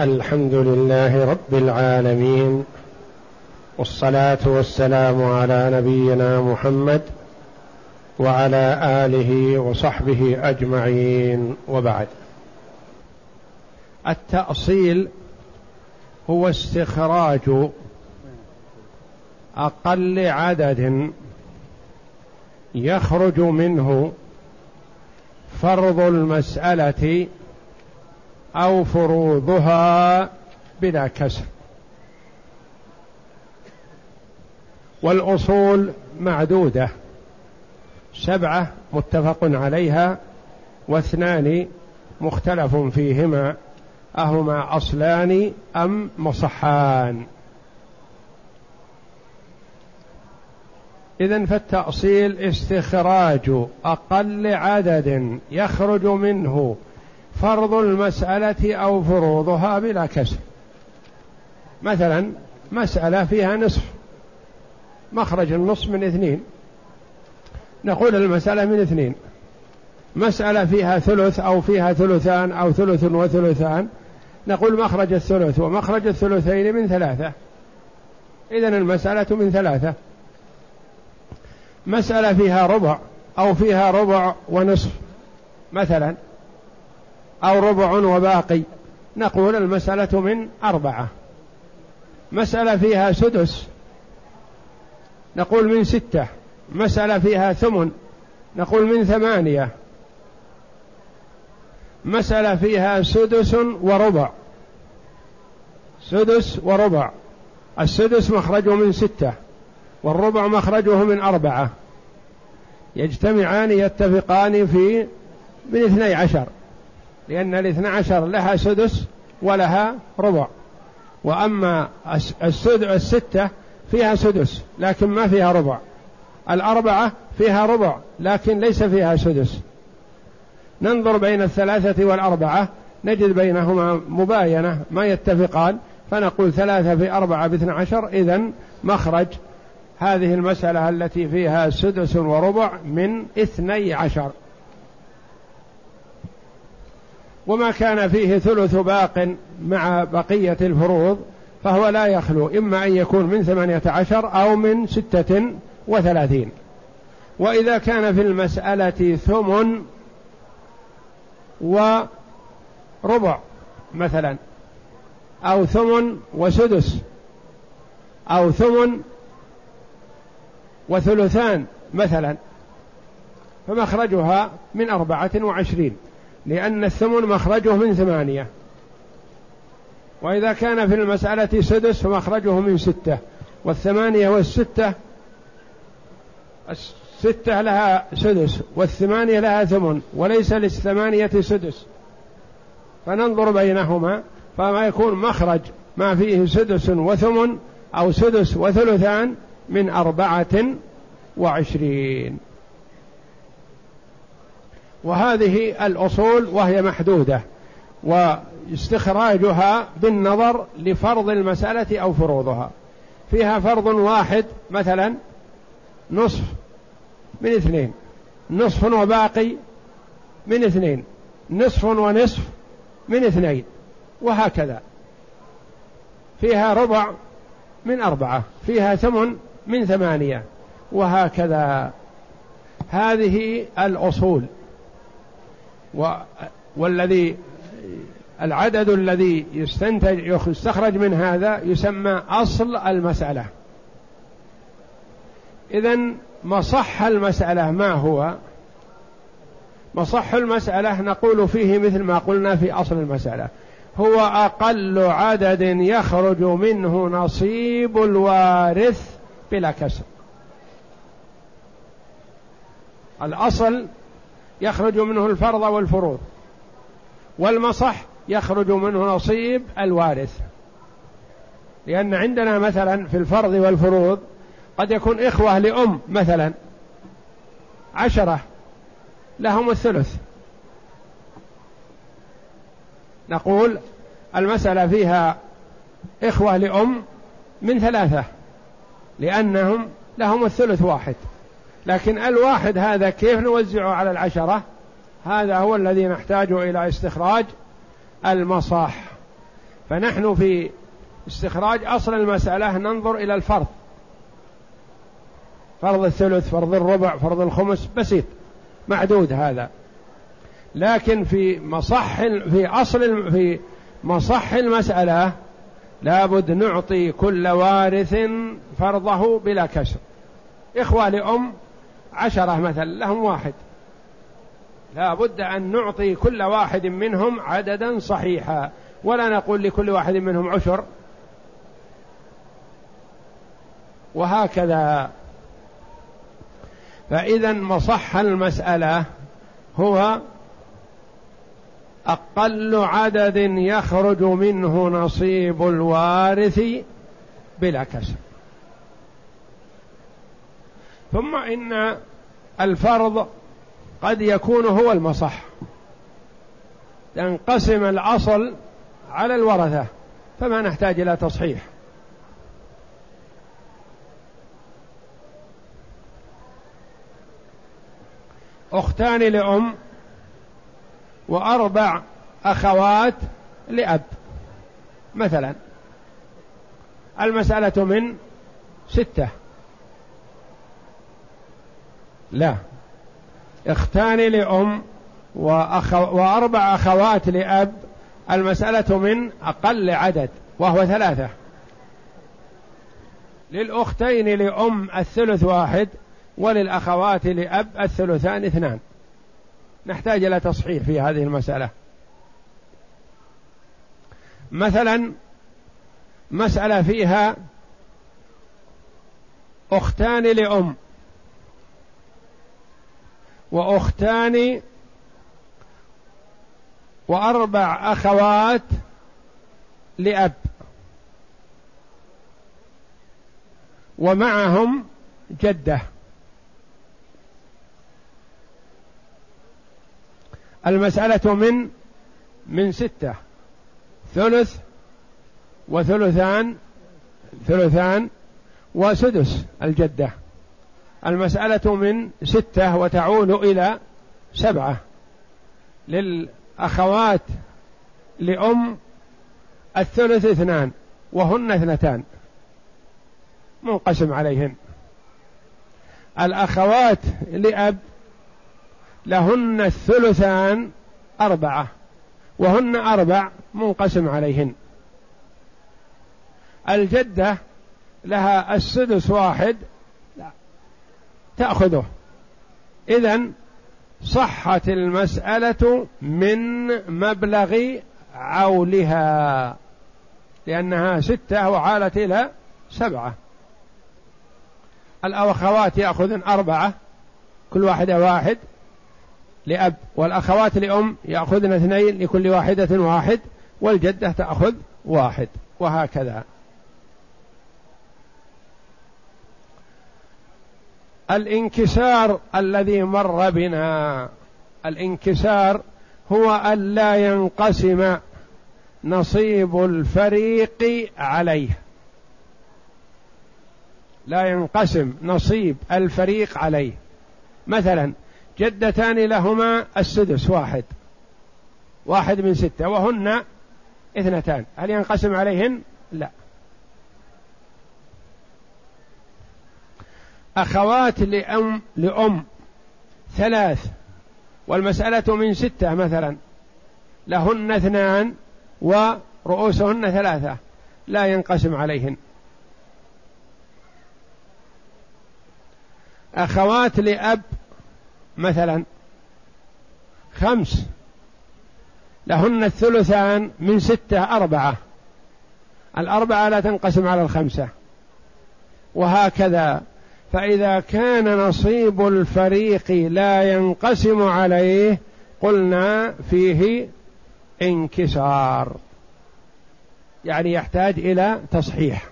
الحمد لله رب العالمين والصلاة والسلام على نبينا محمد وعلى آله وصحبه أجمعين وبعد. التأصيل هو استخراج أقل عدد يخرج منه فرض المسألة أو فروضها بلا كسر. والأصول معدودة. سبعة متفق عليها واثنان مختلف فيهما أهما أصلان أم مصحان. إذا فالتأصيل استخراج أقل عدد يخرج منه فرض المسألة أو فروضها بلا كسر. مثلا مسألة فيها نصف مخرج النصف من اثنين. نقول المسألة من اثنين. مسألة فيها ثلث أو فيها ثلثان أو ثلث وثلثان نقول مخرج الثلث ومخرج الثلثين من ثلاثة. إذا المسألة من ثلاثة. مسألة فيها ربع أو فيها ربع ونصف مثلا. أو ربع وباقي. نقول المسألة من أربعة. مسألة فيها سدس. نقول من ستة. مسألة فيها ثمن. نقول من ثمانية. مسألة فيها سدس وربع. سدس وربع. السدس مخرجه من ستة. والربع مخرجه من أربعة. يجتمعان يتفقان في من اثني عشر. لأن الاثنى عشر لها سدس ولها ربع. وأما الستة فيها سدس لكن ما فيها ربع. الأربعة فيها ربع لكن ليس فيها سدس. ننظر بين الثلاثة والأربعة نجد بينهما مباينة ما يتفقان فنقول ثلاثة في أربعة باثنى عشر إذن مخرج. هذه المسألة التي فيها سدس وربع من اثني عشر. وما كان فيه ثلث باق مع بقية الفروض فهو لا يخلو إما أن يكون من ثمانية عشر أو من ستة وثلاثين. وإذا كان في المسألة ثمن وربع مثلا أو ثمن وسدس أو ثمن وثلثان مثلا فمخرجها من أربعة وعشرين. لأن الثمن مخرجه من ثمانية. وإذا كان في المسألة سدس فمخرجه من ستة. والثمانية والستة الستة لها سدس والثمانية لها ثمن وليس للثمانية سدس. فننظر بينهما فما يكون مخرج ما فيه سدس وثمن أو سدس وثلثان من أربعة وعشرين. وهذه الأصول وهي محدودة واستخراجها بالنظر لفرض المسألة أو فروضها. فيها فرض واحد مثلا نصف من اثنين نصف وباقي من اثنين نصف ونصف من اثنين وهكذا. فيها ربع من أربعة فيها ثمن من ثمانية وهكذا. هذه الأصول. والذي العدد الذي يستنتج يستخرج من هذا يسمى أصل المسألة. إذا مصح المسألة ما هو؟ مصح المسألة نقول فيه مثل ما قلنا في أصل المسألة. هو أقل عدد يخرج منه نصيب الوارث بلا كسر. الأصل يخرج منه الفرض والفروض. والمصح يخرج منه نصيب الوارث. لأن عندنا مثلا في الفرض والفروض قد يكون إخوة لأم مثلا عشرة لهم الثلث. نقول المسألة فيها إخوة لأم من ثلاثة لأنهم لهم الثلث واحد. لكن الواحد هذا كيف نوزعه على العشرة؟ هذا هو الذي نحتاج إلى استخراج المصاح. فنحن في استخراج أصل المسألة ننظر إلى الفرض. فرض الثلث فرض الربع فرض الخمس بسيط معدود هذا. لكن في مصح في أصل في مصح المسألة لابد نعطي كل وارث فرضه بلا كسر. إخوة لأم عشرة مثلا لهم واحد. لا بد أن نعطي كل واحد منهم عددا صحيحا ولا نقول لكل واحد منهم عشر. وهكذا. فإذا مصح المسألة هو أقل عدد يخرج منه نصيب الوارث بلا كسر ثم إن الفرض قد يكون هو المصح. ينقسم الأصل على الورثة فما نحتاج إلى تصحيح. أختان لأم وأربع أخوات لأب. مثلا المسألة من ستة. لا. اختان لأم وأربع أخوات لأب. المسألة من أقل عدد وهو ثلاثة. للأختين لأم الثلث واحد وللأخوات لأب الثلثان اثنان. نحتاج إلى تصحيح في هذه المسألة. مثلا مسألة فيها أختان لأم. وأختان وأربع أخوات لأب. ومعهم جدة. المسألة من من ستة. ثلث وثلثان ثلثان وسدس الجدة. المسألة من ستة وتعود إلى سبعة. للأخوات لأم الثلث اثنان وهن اثنتان. منقسم عليهن. الأخوات لأب لهن الثلثان أربعة وهن أربع منقسم عليهن. الجدة لها السدس واحد تأخذه. إذا صحت المسألة من مبلغ عولها لأنها ستة وعالت إلى سبعة. الأخوات يأخذن أربعة كل واحدة واحد. لأب والأخوات لأم يأخذن اثنين لكل واحدة واحد والجدة تأخذ واحد وهكذا. الانكسار الذي مر بنا. الانكسار هو ألا ينقسم نصيب الفريق عليه. لا ينقسم نصيب الفريق عليه. مثلا جدتان لهما السدس واحد. واحد من ستة. وهن اثنتان. هل ينقسم عليهن؟ لا. أخوات لأم لأم. ثلاث. والمسألة من ستة مثلا. لهن اثنان ورؤوسهن ثلاثة. لا ينقسم عليهن. أخوات لأب مثلا. خمس. لهن الثلثان من ستة أربعة. الأربعة لا تنقسم على الخمسة. وهكذا. فإذا كان نصيب الفريق لا ينقسم عليه قلنا فيه انكسار. يعني يحتاج إلى تصحيح.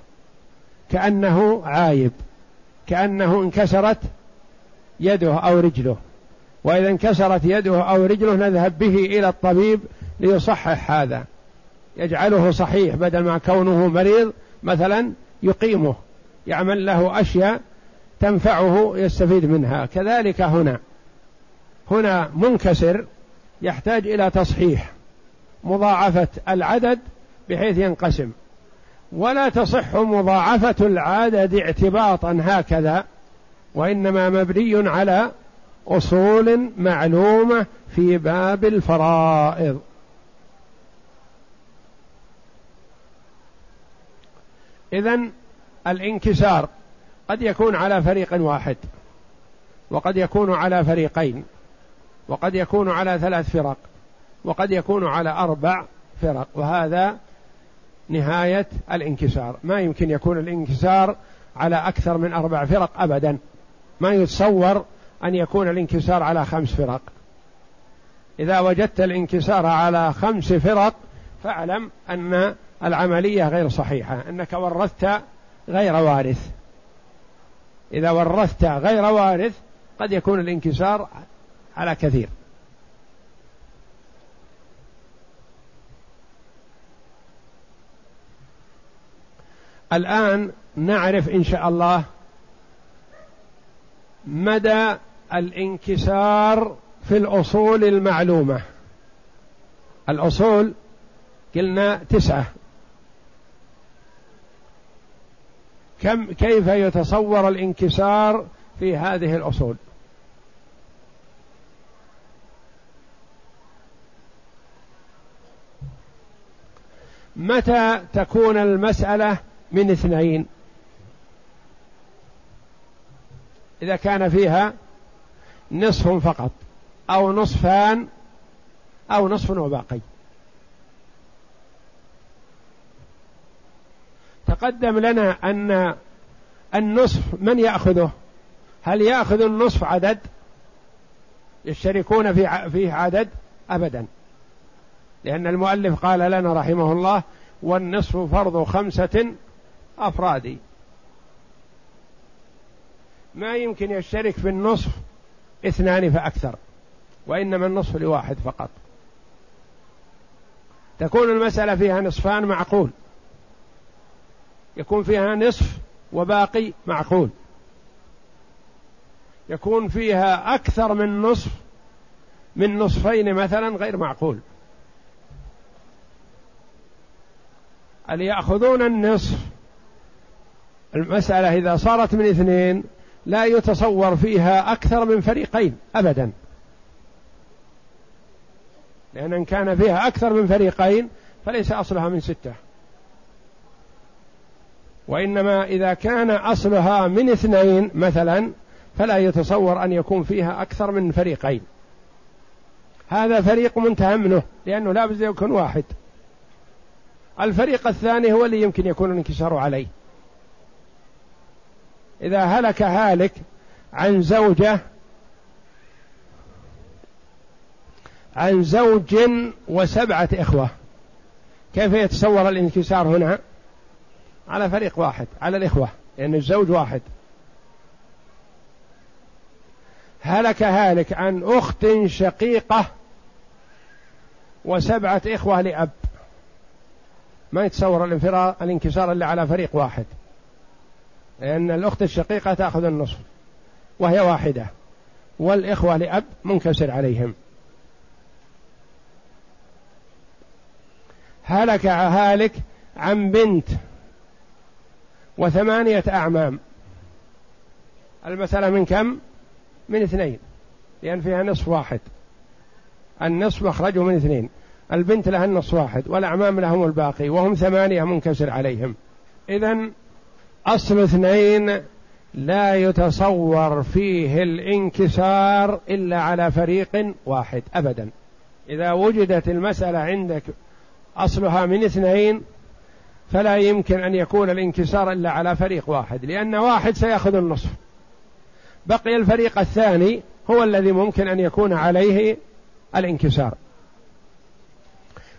كأنه عايب. كأنه انكسرت يده أو رجله. وإذا انكسرت يده أو رجله نذهب به إلى الطبيب ليصحح هذا. يجعله صحيح بدل ما كونه مريض مثلا يقيمه. يعمل له أشياء تنفعه يستفيد منها. كذلك هنا. هنا منكسر يحتاج إلى تصحيح. مضاعفة العدد بحيث ينقسم. ولا تصح مضاعفة العدد اعتباطا هكذا وإنما مبني على أصول معلومة في باب الفرائض. إذن الانكسار قد يكون على فريق واحد وقد يكون على فريقين وقد يكون على ثلاث فرق وقد يكون على أربع فرق وهذا نهاية الانكسار. ما يمكن يكون الانكسار على أكثر من أربع فرق أبدا. ما يتصور أن يكون الانكسار على خمس فرق. إذا وجدت الانكسار على خمس فرق فاعلم أن العملية غير صحيحة أنك ورثت غير وارث. إذا ورثت غير وارث قد يكون الانكسار على كثير. الآن نعرف إن شاء الله مدى الانكسار في الأصول المعلومة. الأصول قلنا تسعة. كم كيف يتصور الانكسار في هذه الأصول؟ متى تكون المسألة من اثنين؟ إذا كان فيها نصف فقط أو نصفان أو نصف وباقي. تقدم لنا أن النصف من يأخذه؟ هل يأخذ النصف عدد؟ يشتركون في فيه عدد؟ أبدا. لأن المؤلف قال لنا رحمه الله والنصف فرض خمسة أفراد. ما يمكن يشترك في النصف اثنان فأكثر وإنما النصف لواحد فقط. تكون المسألة فيها نصفان معقول. يكون فيها نصف وباقي معقول يكون فيها أكثر من نصف من نصفين مثلا غير معقول اللي يأخذون النصف؟ المسألة إذا صارت من اثنين لا يتصور فيها أكثر من فريقين أبدا. لأن إن كان فيها أكثر من فريقين فليس أصلها من ستة. وإنما إذا كان أصلها من اثنين مثلا فلا يتصور أن يكون فيها أكثر من فريقين. هذا فريق منتهى منه لأنه لا بد يكون واحد. الفريق الثاني هو اللي يمكن يكون الانكسار عليه. إذا هلك هالك عن زوجة عن زوج وسبعة إخوة كيف يتصور الانكسار هنا؟ على فريق واحد على الإخوة لأن الزوج واحد. هلك هالك عن أخت شقيقة وسبعة إخوة لأب. ما يتصور الانفراد الانكسار إلا على فريق واحد. لأن الأخت الشقيقة تأخذ النصف وهي واحدة والإخوة لأب منكسر عليهم. هلك هالك عن بنت وثمانية أعمام. المسألة من كم؟ من اثنين لأن فيها نصف واحد. النصف أخرجه من اثنين. البنت لها النصف واحد والأعمام لهم الباقي وهم ثمانية منكسر عليهم. إذا أصل اثنين لا يتصور فيه الانكسار إلا على فريق واحد أبدا. إذا وجدت المسألة عندك أصلها من اثنين فلا يمكن أن يكون الانكسار إلا على فريق واحد لأن واحد سيأخذ النصف. بقي الفريق الثاني هو الذي ممكن أن يكون عليه الانكسار.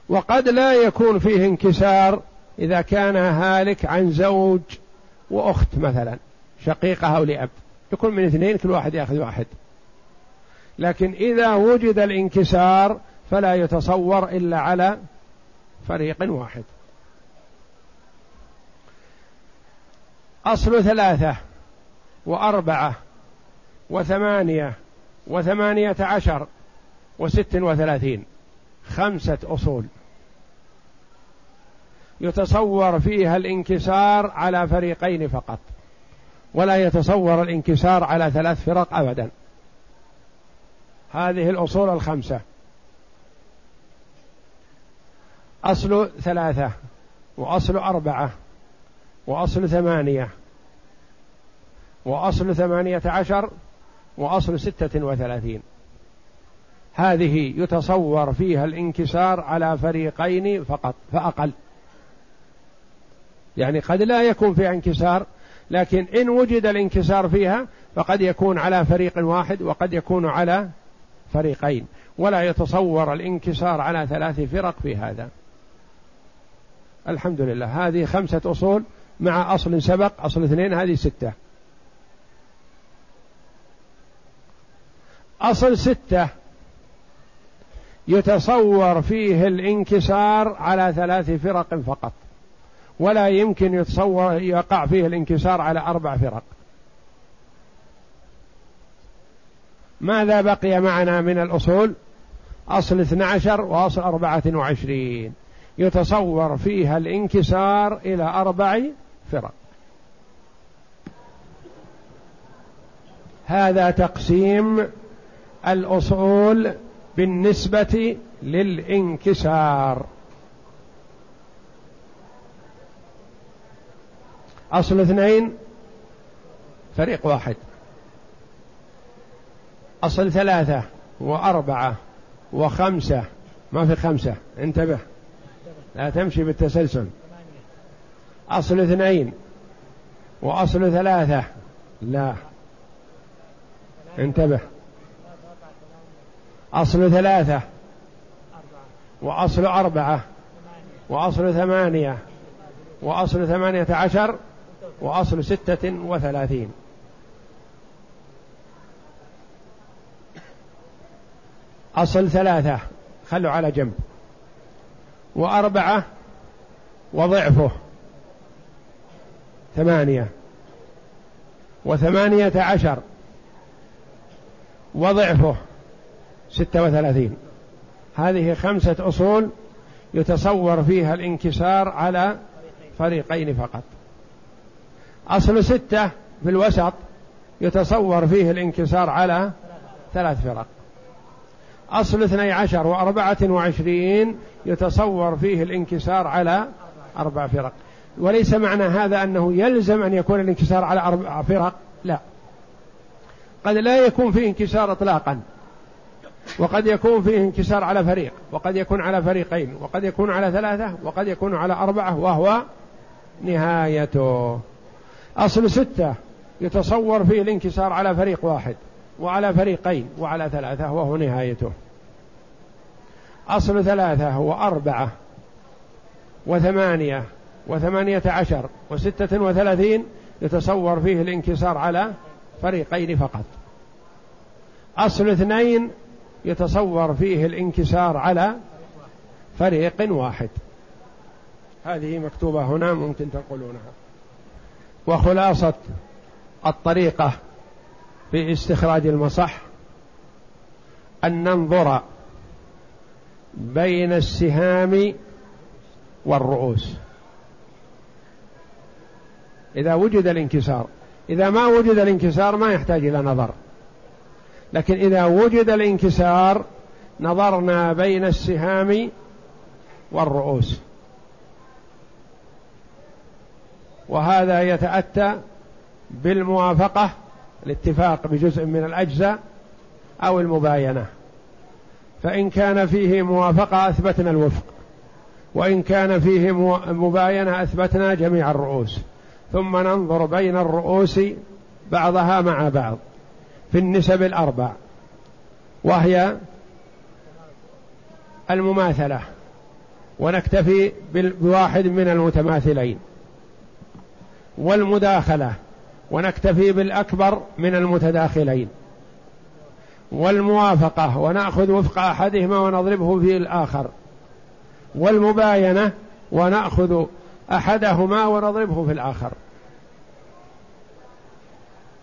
وقد لا يكون فيه انكسار إذا كان هالك عن زوج وأخت مثلا شقيقة أو لأب. يكون من اثنين كل واحد يأخذ واحد. لكن إذا وجد الانكسار فلا يتصور إلا على فريق واحد. أصل ثلاثة وأربعة وثمانية وثمانية عشر وست وثلاثين خمسة أصول. يتصور فيها الانكسار على فريقين فقط ولا يتصور الانكسار على ثلاث فرق ابدا. هذه الأصول الخمسة. أصل ثلاثة وأصل أربعة وأصل ثمانية. وأصل ثمانية عشر. وأصل ستة وثلاثين. هذه يتصور فيها الانكسار على فريقين فقط فأقل. يعني قد لا يكون فيها انكسار لكن إن وجد الانكسار فيها فقد يكون على فريق واحد وقد يكون على فريقين. ولا يتصور الانكسار على ثلاث فرق في هذا. الحمد لله. هذه خمسة أصول مع أصل سبق أصل اثنين هذه ستة. أصل ستة يتصور فيه الانكسار على ثلاث فرق فقط ولا يمكن يتصور يقع فيه الانكسار على أربع فرق. ماذا بقي معنا من الأصول؟ أصل 12 وأصل 24 يتصور فيها الانكسار إلى أربع فرق هذا تقسيم الأصول بالنسبة للإنكسار. أصل اثنين فريق واحد. أصل ثلاثة وأربعة وخمسة. ما في خمسة انتبه. لا تمشي بالتسلسل. أصل اثنين وأصل ثلاثة. لا. انتبه. أصل ثلاثة وأصل أربعة وأصل ثمانية وأصل ثمانية عشر وأصل ستة وثلاثين. أصل ثلاثة. خلوا على جنب. وأربعة وضعفه. ثمانية. وثمانية عشر. وضعفه ستة وثلاثين. هذه خمسة أصول يتصور فيها الانكسار على فريقين فقط. أصل ستة في الوسط يتصور فيه الانكسار على ثلاث فرق. أصل اثني عشر وأربعة وعشرين يتصور فيه الانكسار على أربع فرق. وليس معنى هذا أنه يلزم أن يكون الانكسار على أربع فرق؟ لا. قد لا يكون فيه انكسار إطلاقا. وقد يكون فيه انكسار على فريق. وقد يكون على فريقين. وقد يكون على ثلاثة. وقد يكون على أربعة. وهو نهايته. أصل ستة يتصور فيه الانكسار على فريق واحد وعلى فريقين وعلى ثلاثة. وهو نهايته. أصل ثلاثة وأربعة وثمانية وثمانية عشر وستة وثلاثين يتصور فيه الانكسار على فريقين فقط. أصل اثنين يتصور فيه الانكسار على فريق واحد. هذه مكتوبة هنا ممكن تنقلونها وخلاصة الطريقة في استخراج المصح أن ننظر بين السهام والرؤوس. إذا وجد الانكسار. إذا ما وجد الانكسار ما يحتاج إلى نظر. لكن إذا وجد الانكسار نظرنا بين السهام والرؤوس. وهذا يتأتى بالموافقة الاتفاق بجزء من الأجزاء أو المباينة. فإن كان فيه موافقة أثبتنا الوفق. وإن كان فيه مباينة أثبتنا جميع الرؤوس. ثم ننظر بين الرؤوس بعضها مع بعض في النسب الأربع وهي المماثلة ونكتفي بواحد من المتماثلين والمداخلة ونكتفي بالأكبر من المتداخلين والموافقة ونأخذ وفق أحدهما ونضربه في الآخر والمباينة ونأخذ أحدهما ونضربه في الآخر.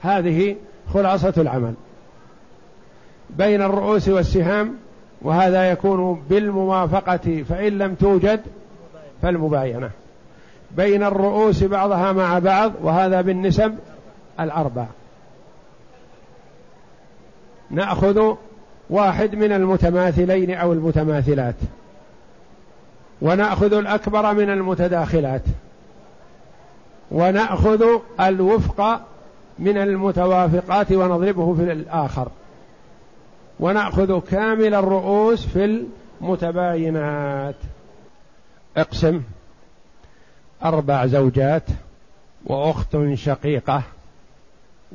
هذه خلاصة العمل بين الرؤوس والسهام وهذا يكون بالموافقة فإن لم توجد فالمباينة. بين الرؤوس بعضها مع بعض وهذا بالنسب الأربع. نأخذ واحد من المتماثلين أو المتماثلات. ونأخذ الأكبر من المتداخلات. ونأخذ الوفق من المتوافقات ونضربه في الآخر. ونأخذ كامل الرؤوس في المتباينات. اقسم. أربع زوجات وأخت شقيقة.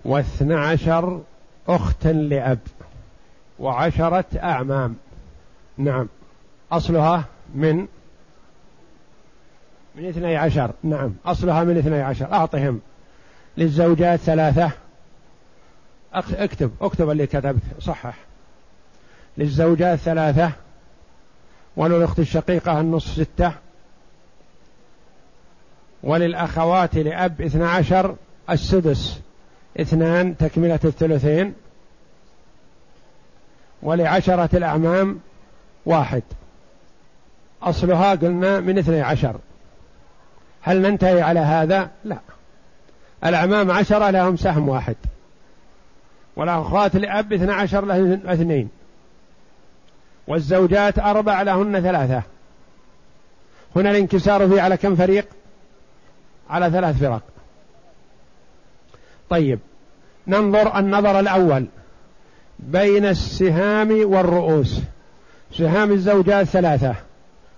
واثنى عشر أختا لأب. وعشرة أعمام. نعم. أصلها من من اثني عشر. نعم. أصلها من اثني عشر. أعطهم. للزوجات ثلاثة. اكتب. اكتب اللي كتبت. صحح. للزوجات ثلاثة. وللأخت الشقيقة النصف ستة. وللأخوات لأب اثنى عشر. السدس اثنان تكملة الثلثين. ولعشرة الأعمام واحد. أصلها قلنا من اثني عشر. هل ننتهي على هذا؟ لا. الأعمام عشرة لهم سهم واحد. والأخوات لأب اثنى عشر لهم اثنين. والزوجات أربع لهن ثلاثة. هنا الانكسار فيه على كم فريق؟ على ثلاث فرق. طيب ننظر النظر الأول بين السهام والرؤوس. سهام الزوجات ثلاثة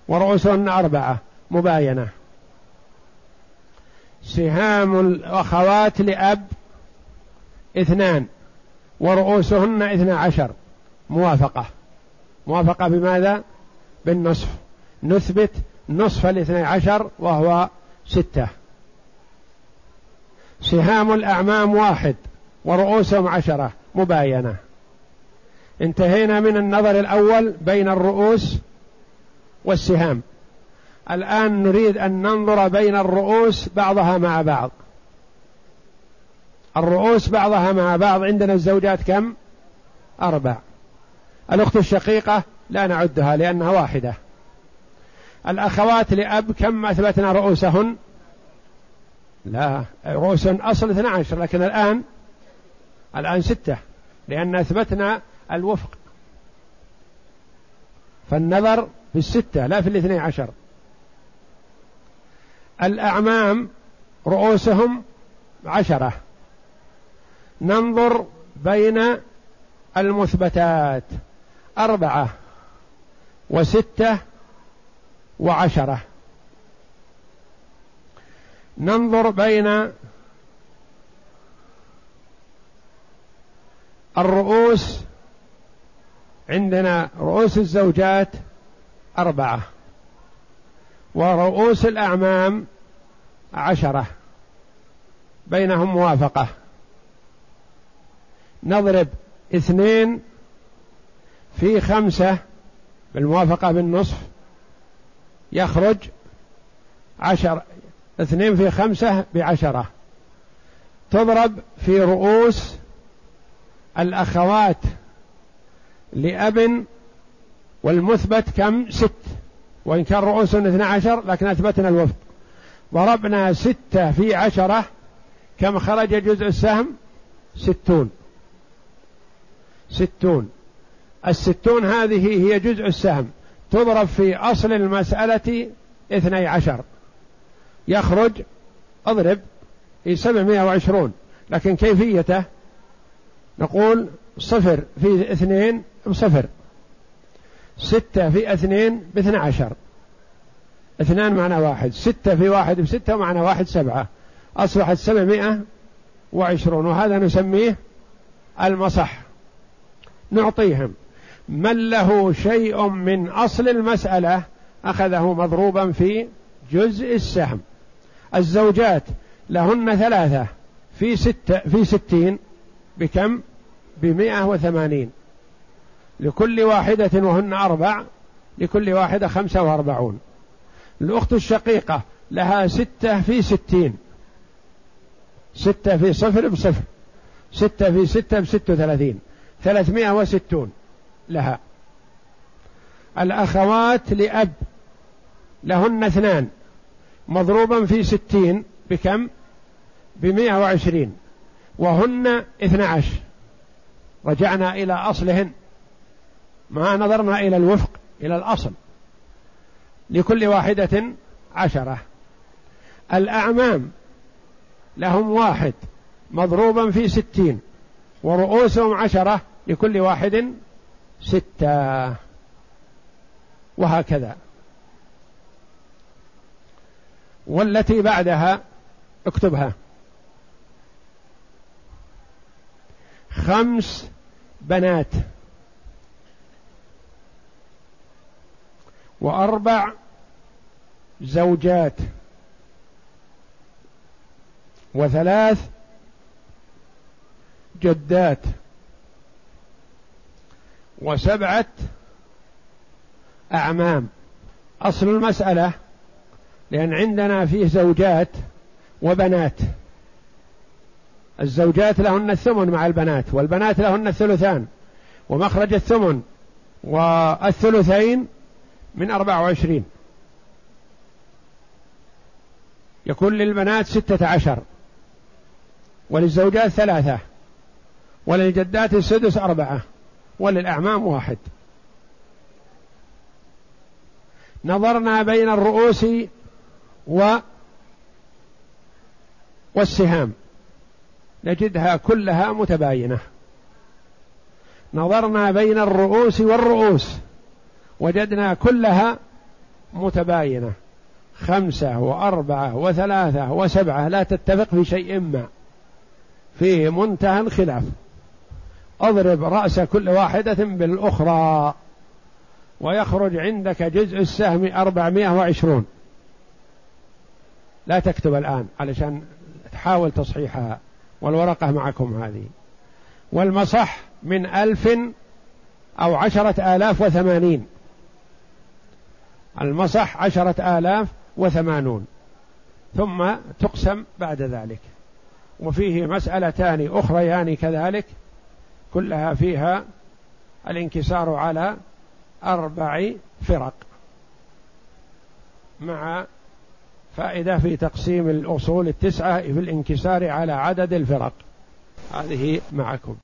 ورؤوسهن أربعة مباينة. سهام الأخوات لأب اثنان ورؤوسهن اثنا عشر. موافقة. موافقة بماذا؟ بالنصف. نثبت نصف الاثني عشر وهو ستة. سهام الأعمام واحد ورؤوسهم عشرة. مباينة. انتهينا من النظر الأول بين الرؤوس والسهام. الآن نريد أن ننظر بين الرؤوس بعضها مع بعض. الرؤوس بعضها مع بعض. عندنا الزوجات كم؟ أربع. الأخت الشقيقة لا نعدها لأنها واحدة. الأخوات لأب كم أثبتنا رؤوسهن؟ لا رؤوس أصل 12 لكن الآن الآن ستة لأن أثبتنا الوفق. فالنظر في الستة لا في الاثني عشر. الأعمام رؤوسهم عشرة. ننظر بين المثبتات أربعة وستة وعشرة. ننظر بين الرؤوس. عندنا رؤوس الزوجات أربعة. ورؤوس الأعمام عشرة بينهم موافقة. نضرب اثنين في خمسة بالموافقة بالنصف يخرج عشر اثنين في خمسة بعشرة. تضرب في رؤوس الأخوات لأب والمثبت كم؟ ست. وإن كان رؤوس اثنى عشر لكن أثبتنا الوفق ضربنا ستة في عشرة كم خرج جزء السهم؟ ستون. ستون. الستون هذه هي جزء السهم. تضرب في أصل المسألة اثني عشر. يخرج اضرب في سبعمائة وعشرون. لكن كيفيته؟ نقول صفر في اثنين بصفر. ستة في اثنين باثنى عشر. اثنان معنى واحد. ستة في واحد بستة معنى واحد سبعة. أصبحت سبعمائة وعشرون. وهذا نسميه المصح. نعطيهم. من له شيء من أصل المسألة أخذه مضروبا في جزء السهم. الزوجات لهن ثلاثة في ستة في ستين بكم؟ بمئة وثمانين. لكل واحدة وهن أربع لكل واحدة خمسة وأربعون. الأخت الشقيقة لها ستة في ستين. ستة في صفر بصفر. ستة في ستة بست وثلاثين. ثلاثمائة وستون لها. الأخوات لأب لهن اثنان. مضروبا في ستين بكم؟ بمئة وعشرين. وهن اثنى عشر. رجعنا إلى أصلهن. ما نظرنا إلى الوفق إلى الأصل. لكل واحدة عشرة. الأعمام لهم واحد مضروبا في ستين ورؤوسهم عشرة لكل واحد ستة. وهكذا. والتي بعدها اكتبها. خمس بنات. وأربع زوجات وثلاث جدات وسبعة أعمام. أصل المسألة لأن عندنا فيه زوجات وبنات. الزوجات لهن الثمن مع البنات والبنات لهن الثلثان ومخرج الثمن والثلثين من أربعة وعشرين. يكون للبنات ستة عشر. وللزوجات ثلاثة. وللجدات السدس أربعة. وللأعمام واحد. نظرنا بين الرؤوس و والسهام. نجدها كلها متباينة. نظرنا بين الرؤوس والرؤوس. وجدنا كلها متباينة. خمسة وأربعة وثلاثة وسبعة لا تتفق في شيء ما في منتهى الخلاف. أضرب رأس كل واحدة بالأخرى ويخرج عندك جزء السهم أربعمائة وعشرون. لا تكتب الآن علشان تحاول تصحيحها والورقة معكم هذه. والمصح من ألف أو عشرة آلاف وثمانين. المصح عشرة آلاف وثمانون ثم تقسم بعد ذلك. وفيه مسألتان أخريان كذلك كلها فيها الانكسار على أربع فرق مع فائدة في تقسيم الأصول التسعة في الانكسار على عدد الفرق. هذه معكم.